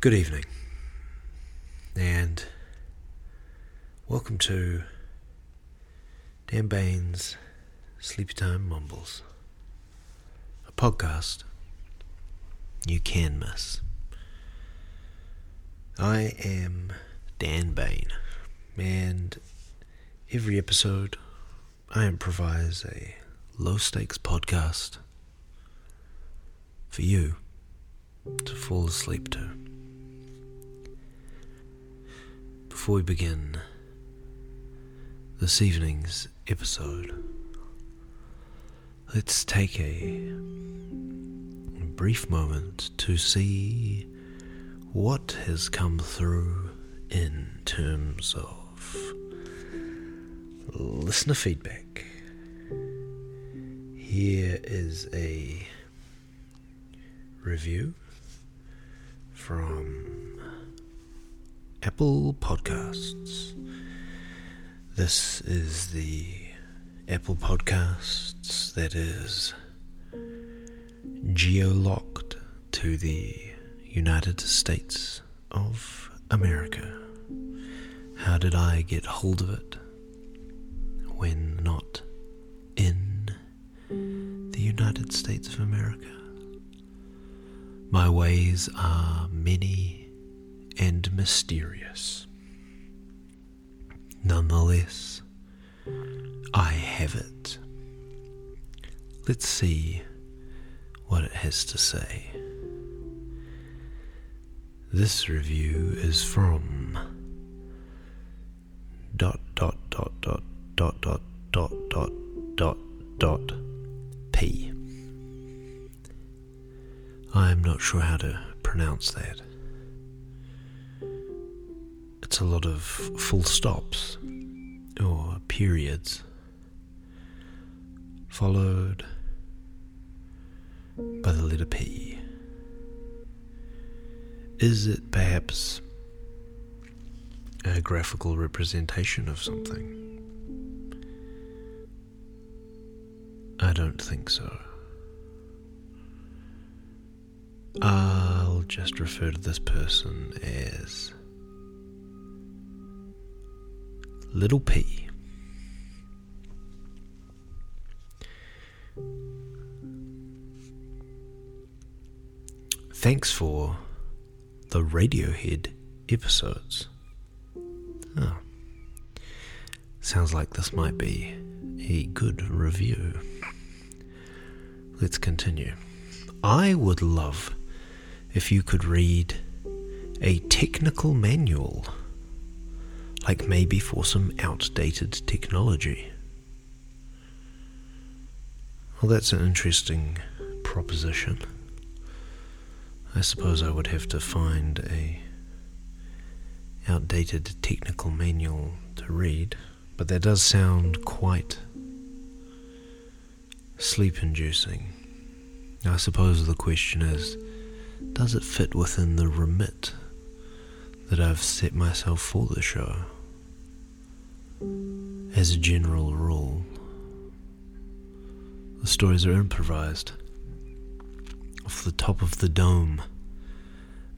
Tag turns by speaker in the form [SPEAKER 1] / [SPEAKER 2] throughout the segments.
[SPEAKER 1] Good evening, and welcome to Dan Bain's Sleepy Time Mumbles, a podcast you can miss. I am Dan Bain, and every episode I improvise a low stakes podcast for you to fall asleep to. Before we begin this evening's episode, let's take a brief moment to see what has come through in terms of listener feedback. Here is a review from Apple Podcasts. This is the Apple Podcasts that is geolocked to the United States of America. How did I get hold of it when not in the United States of America? My ways are many and mysterious. Nonetheless, I have it. Let's see what it has to say. This review is from dot dot dot dot dot dot dot dot dot dot p. I'm not sure how to pronounce that. A lot of full stops or periods followed by the letter P. Is it perhaps a graphical representation of something? I don't think so. I'll just refer to this person as Little P. Thanks for the Radiohead episodes. Oh. Sounds like this might be a good review. Let's continue. I would love if you could read a technical manual, like maybe for some outdated technology. Well, that's an interesting proposition. I suppose I would have to find a outdated technical manual to read, but that does sound quite sleep inducing. I suppose the question is does it fit within the remit that I've set myself for the show? As a general rule, the stories are improvised off the top of the dome,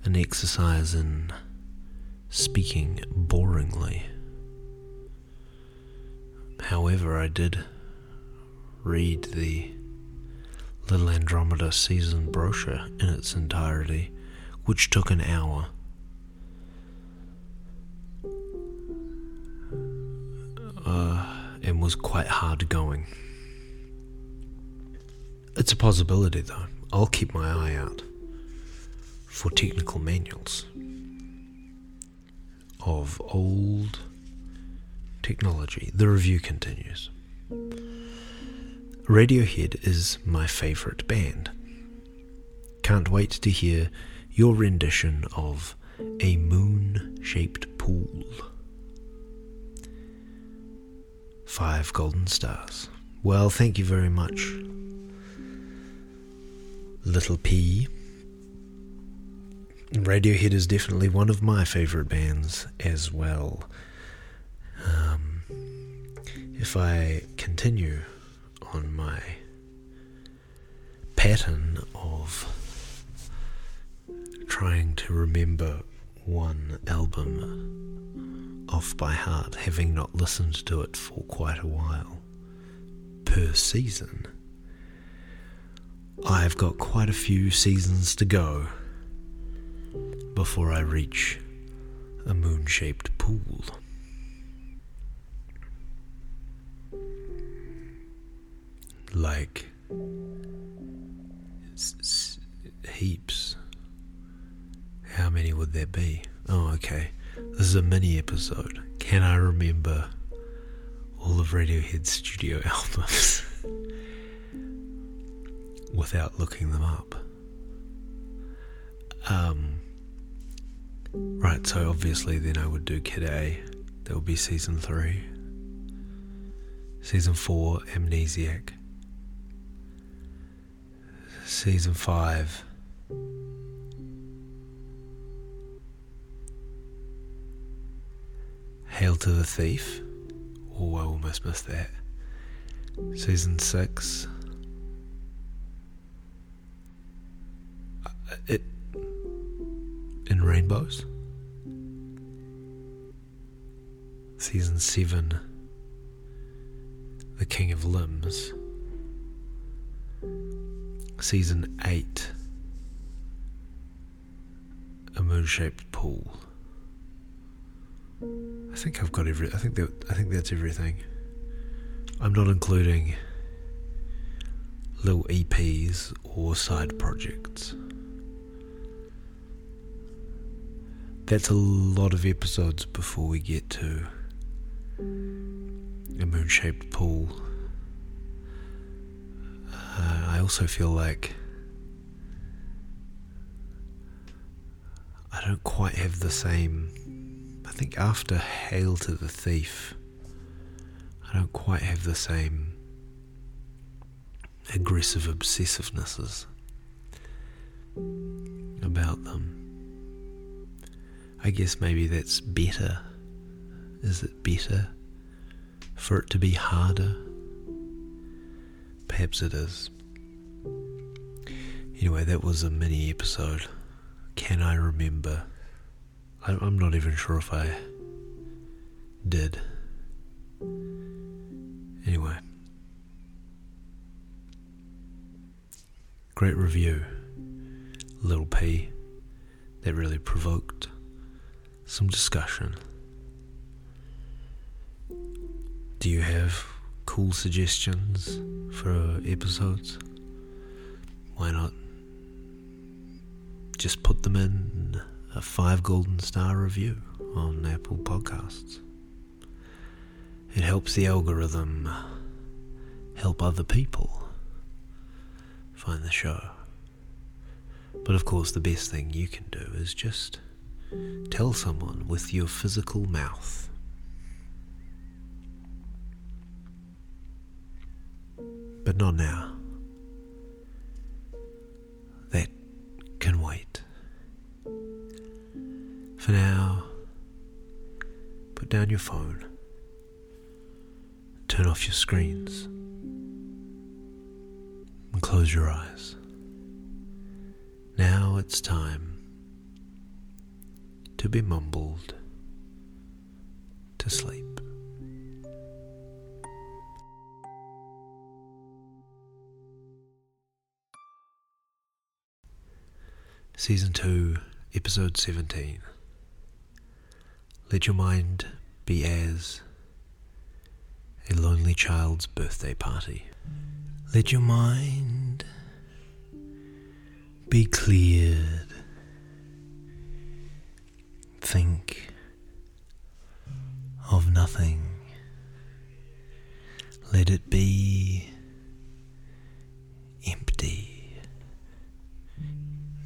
[SPEAKER 1] an exercise in speaking boringly. However, I did read the Little Andromeda season brochure in its entirety, which took an hour. Uh, and was quite hard going. It's a possibility, though. I'll keep my eye out for technical manuals of old technology. The review continues. Radiohead is my favourite band. Can't wait to hear your rendition of A Moon Shaped Pool. Five golden stars. Well, thank you very much, Little P. Radiohead is definitely one of my favourite bands as well. Um, if I continue on my pattern of trying to remember one album off by heart, having not listened to it for quite a while per season. I've got quite a few seasons to go before I reach a moon shaped pool. Like heaps. How many would there be? Oh, okay. This is a mini episode. Can I remember all of Radiohead's studio albums without looking them up? Um, right, so obviously then I would do Kid A. That would be season three. Season four, Amnesiac. Season five. Hail to the Thief. Oh, I almost missed that. Season 6. Uh, It. In Rainbows. Season 7. The King of Limbs. Season 8. A moon shaped pool. I think I've got every. I think that. I think that's everything. I'm not including little EPs or side projects. That's a lot of episodes before we get to a moon-shaped pool. Uh, I also feel like I don't quite have the same. I think after Hail to the Thief, I don't quite have the same aggressive obsessivenesses about them. I guess maybe that's better. Is it better for it to be harder? Perhaps it is. Anyway, that was a mini episode. Can I remember? I'm not even sure if I did. Anyway. Great review. Little P. That really provoked some discussion. Do you have cool suggestions for episodes? Why not just put them in a five golden star review on Apple Podcasts? It helps the algorithm help other people find the show. But of course, the best thing you can do is just tell someone with your physical mouth. But not now. Your phone, turn off your screens, and close your eyes. Now it's time to be mumbled to sleep. Season 2, Episode 17. Let your mind be as a lonely child's birthday party. Let your mind be cleared. Think of nothing. Let it be empty.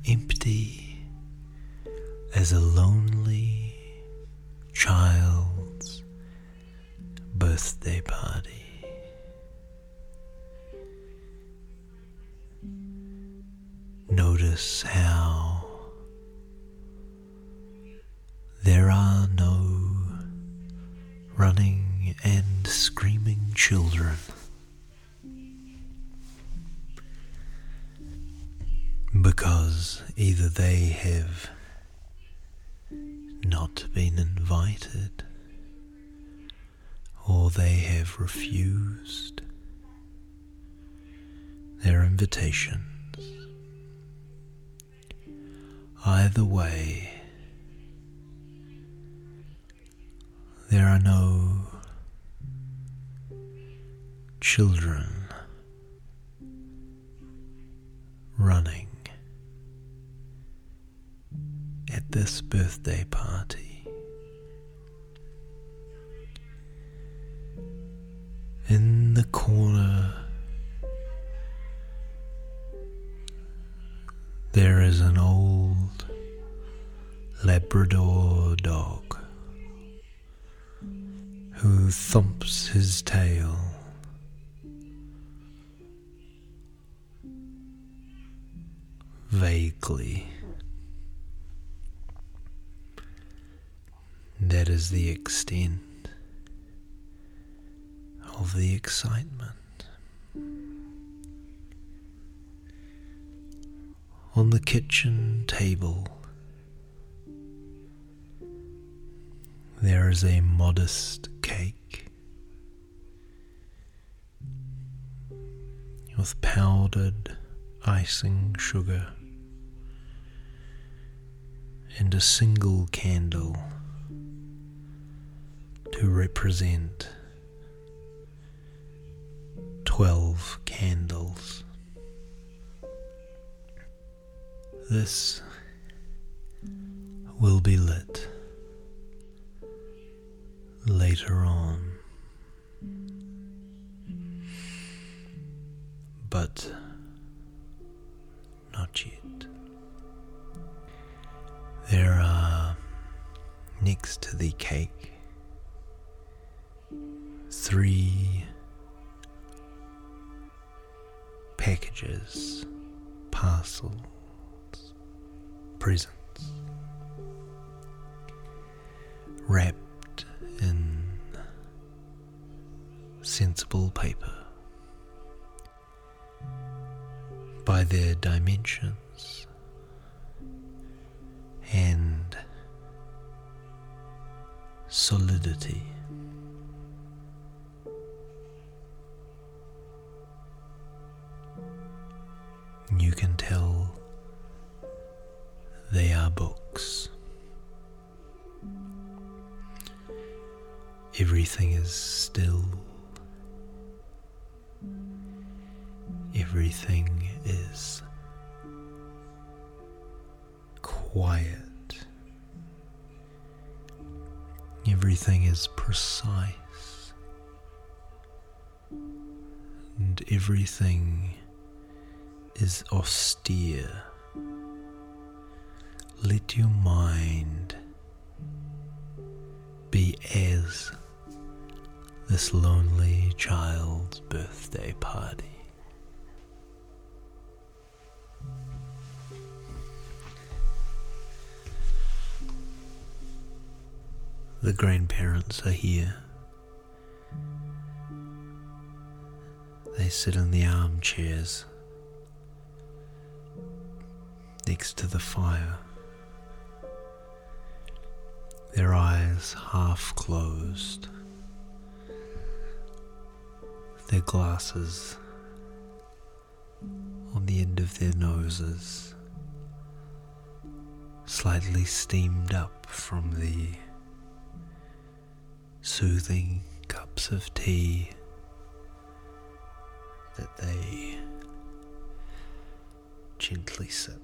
[SPEAKER 1] Empty as a lonely invitations. Either way, there are no children running at this birthday party. In the corner, On the kitchen table, there is a modest cake with powdered icing sugar and a single candle to represent 12 candles. This will be lit later on, but not yet. There are next to the cake three packages, parcels, presents, wrapped in sensible paper. By their dimensions. And solidity. Everything is still. Everything is quiet. Everything is precise. And everything is austere. Let your mind be as this lonely child's birthday party. The grandparents are here. They sit in the armchairs next to the fire, their eyes half closed, their glasses on the end of their noses slightly steamed up from the soothing cups of tea that they gently sip.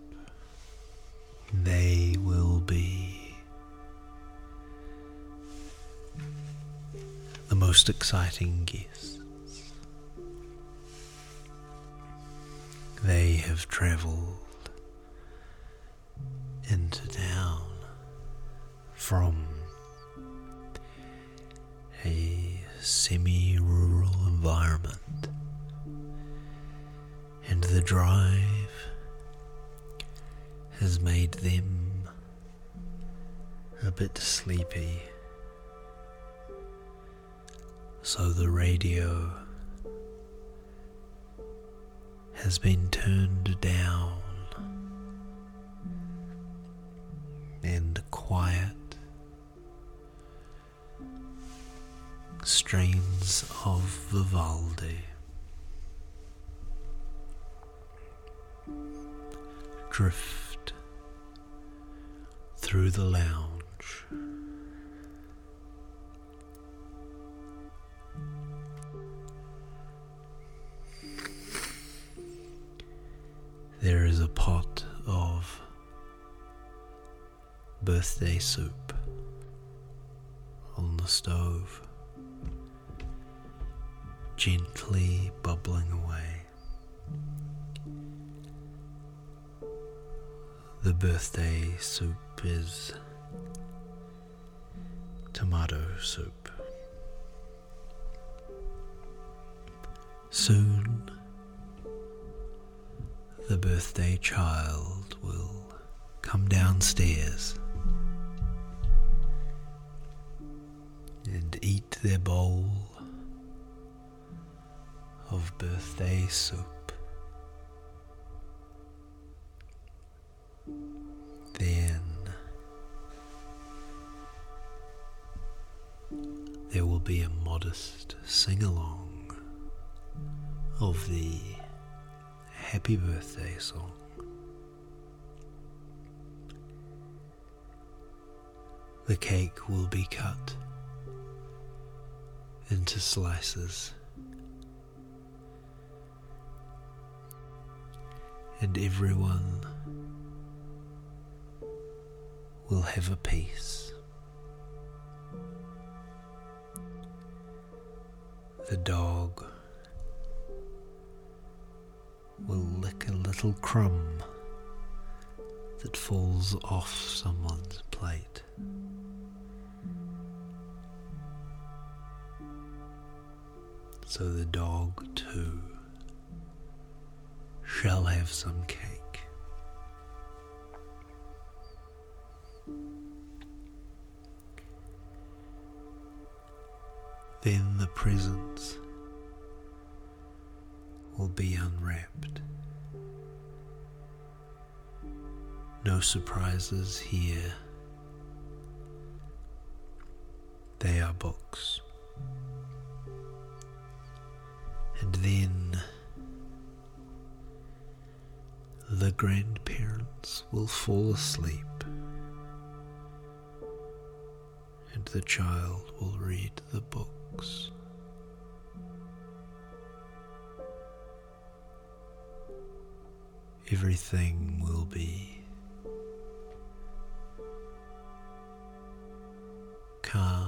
[SPEAKER 1] They will be the most exciting guests. They have travelled into town from a semi rural environment, and the drive has made them a bit sleepy. So the radio has been turned down and quiet strains of Vivaldi drift through the lounge. Birthday soup on the stove, gently bubbling away. The birthday soup is tomato soup. Soon, the birthday child will come downstairs eat their bowl of birthday soup. Then there will be a modest sing along of the happy birthday song. The cake will be cut into slices, and everyone will have a piece. The dog will lick a little crumb that falls off someone's plate. So the dog too shall have some cake. Then the presents will be unwrapped. No surprises here. They are books. And then the grandparents will fall asleep and the child will read the books. Everything will be calm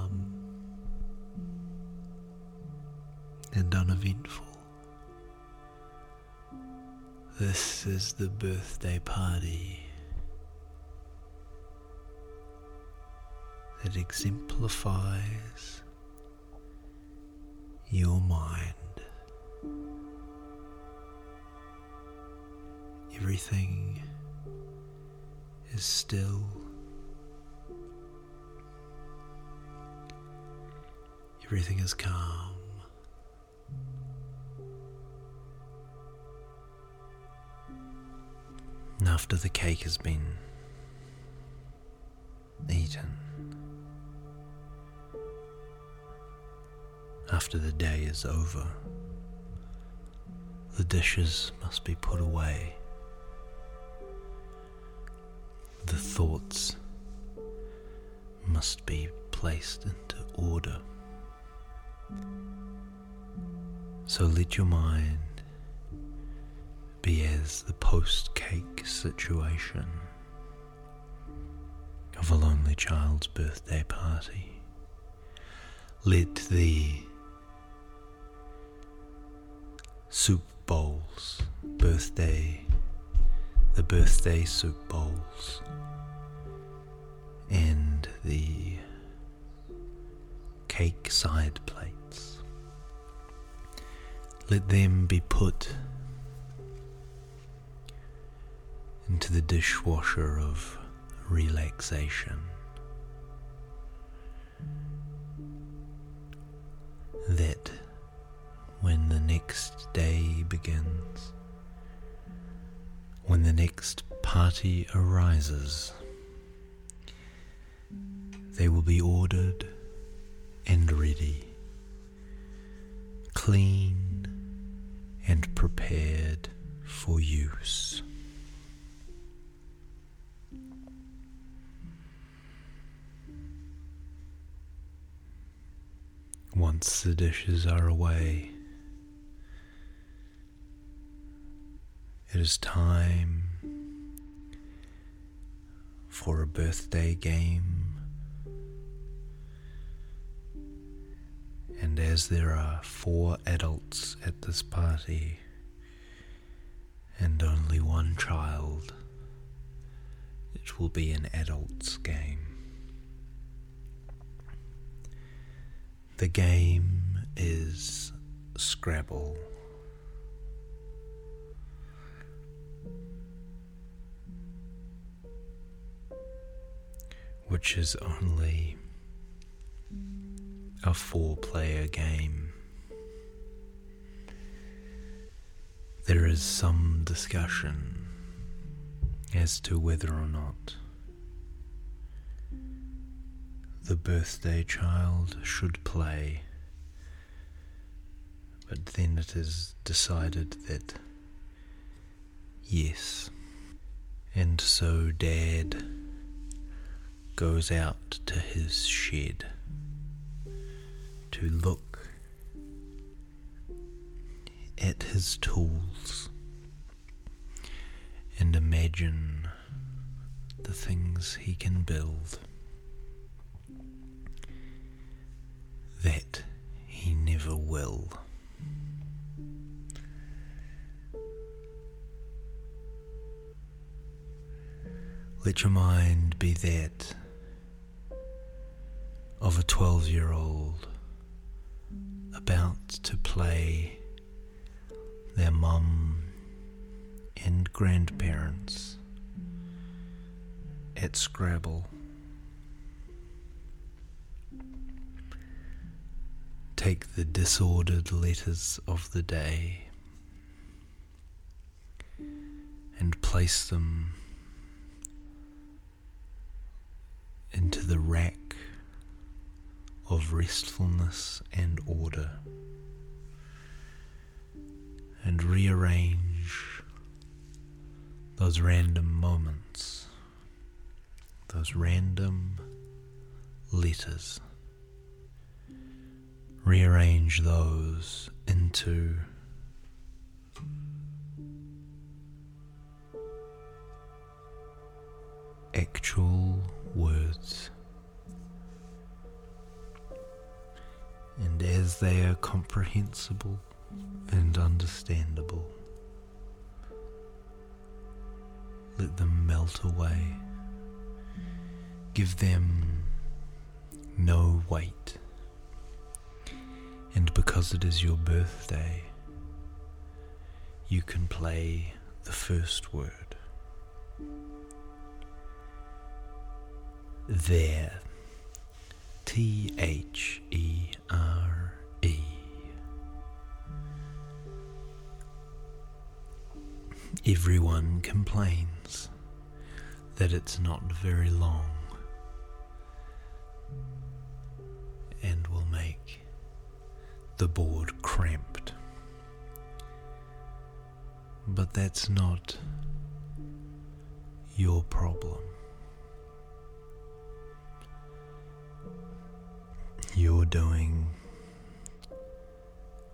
[SPEAKER 1] and uneventful. This is the birthday party that exemplifies your mind. Everything is still. Everything is calm. After the cake has been eaten, after the day is over, the dishes must be put away. The thoughts must be placed into order. So let your mind be as the post cake situation of a lonely child's birthday party. Let the soup bowls, birthday, the birthday soup bowls, and the cake side plates. Let them be put into the dishwasher of relaxation. That when the next day begins, when the next party arises, they will be ordered and ready clean and prepared for use. Once the dishes are away, it is time for a birthday game. And as there are four adults at this party and only one child, it will be an adult's game. The game is Scrabble. Which is only a four player game. There is some discussion as to whether or not the birthday child should play, but then it is decided that yes, and so Dad goes out to his shed to look at his tools and imagine the things he can build. Let your mind be that of a 12 year old about to play their mum and grandparents at Scrabble. take the disordered letters of the day and place them into the rack of restfulness and order and rearrange those random moments, those random letters rearrange those into actual words. And as they are comprehensible and understandable, let them melt away. Give them no weight. And because it is your birthday, you can play the first word. There. T H E Everyone complains that it's not very long. And will make the board cramped. But that's not your problem. You're doing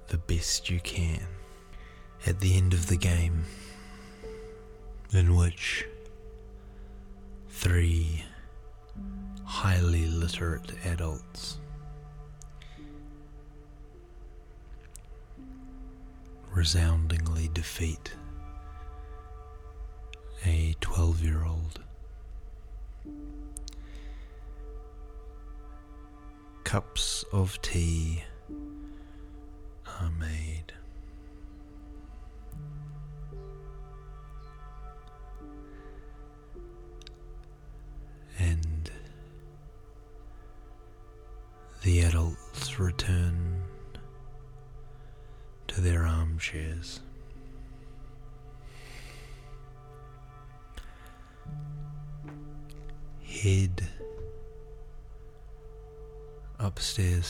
[SPEAKER 1] the best you can at the end of the game, in which three highly literate adults resoundingly defeat a 12 year old. Cups of tea um, are made.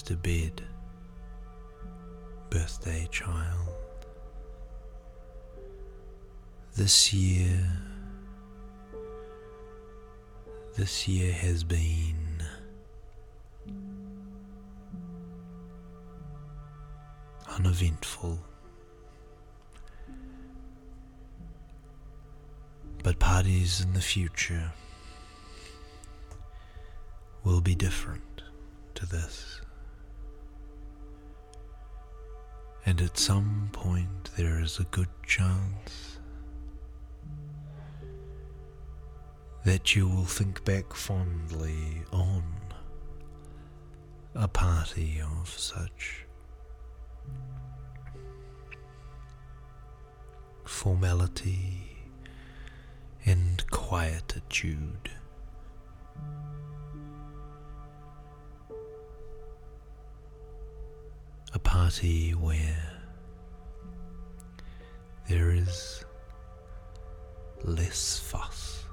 [SPEAKER 1] To bed, birthday birthday, child. This year, this year has been uneventful. But parties in the future will be different to this. And at some point, there is a good chance that you will think back fondly on a party of such formality and quietude. Party where there is less fuss.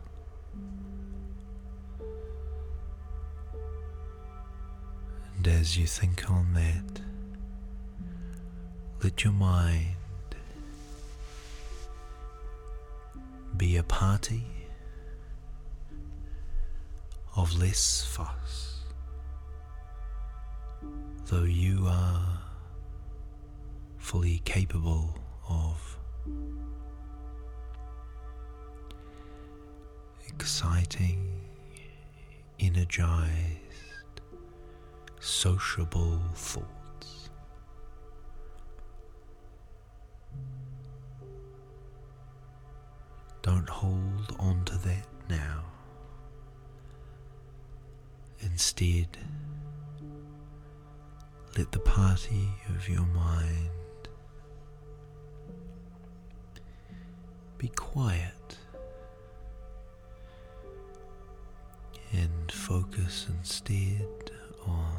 [SPEAKER 1] And as you think on that, let your mind be a party of less fuss, though you are fully capable of exciting, energized, sociable thoughts. Don't hold on to that now. Instead, let the party of your mind be quiet and focus instead on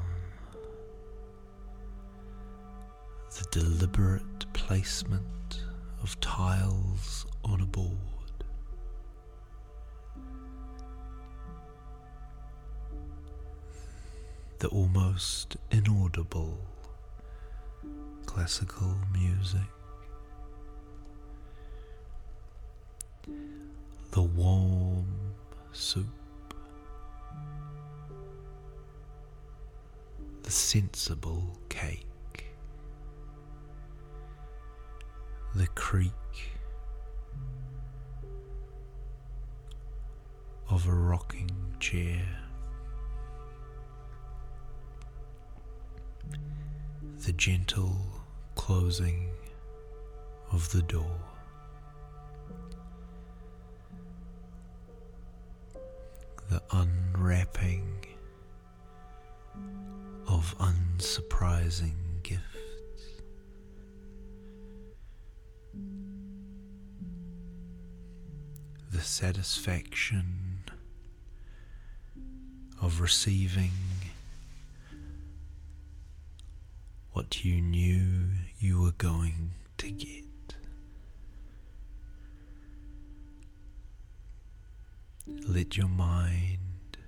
[SPEAKER 1] the deliberate placement of tiles on a board. The almost inaudible classical music. The warm soup. The sensible cake. The creak of a rocking chair. The gentle closing of the door. The unwrapping of unsurprising gifts. The satisfaction of receiving what you knew you were going to get. Let your mind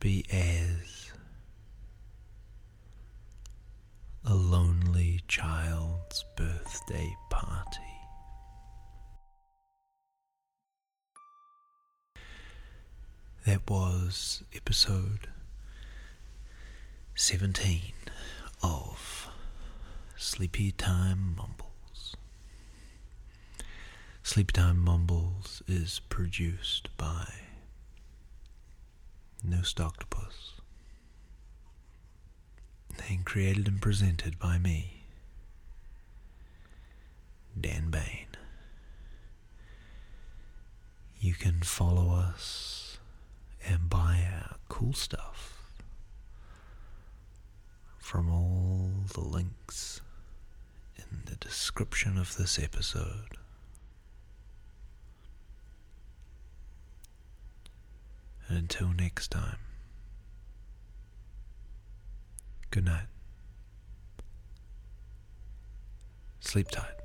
[SPEAKER 1] be as a lonely child's birthday party. That was episode 17 of Sleepy Time Mumbles. Sleepy Time Mumbles is produced by Nost Octopus and created and presented by me, Dan Bain. You can follow us and buy our cool stuff from all the links in the description of this episode. Until next time, good night. Sleep tight.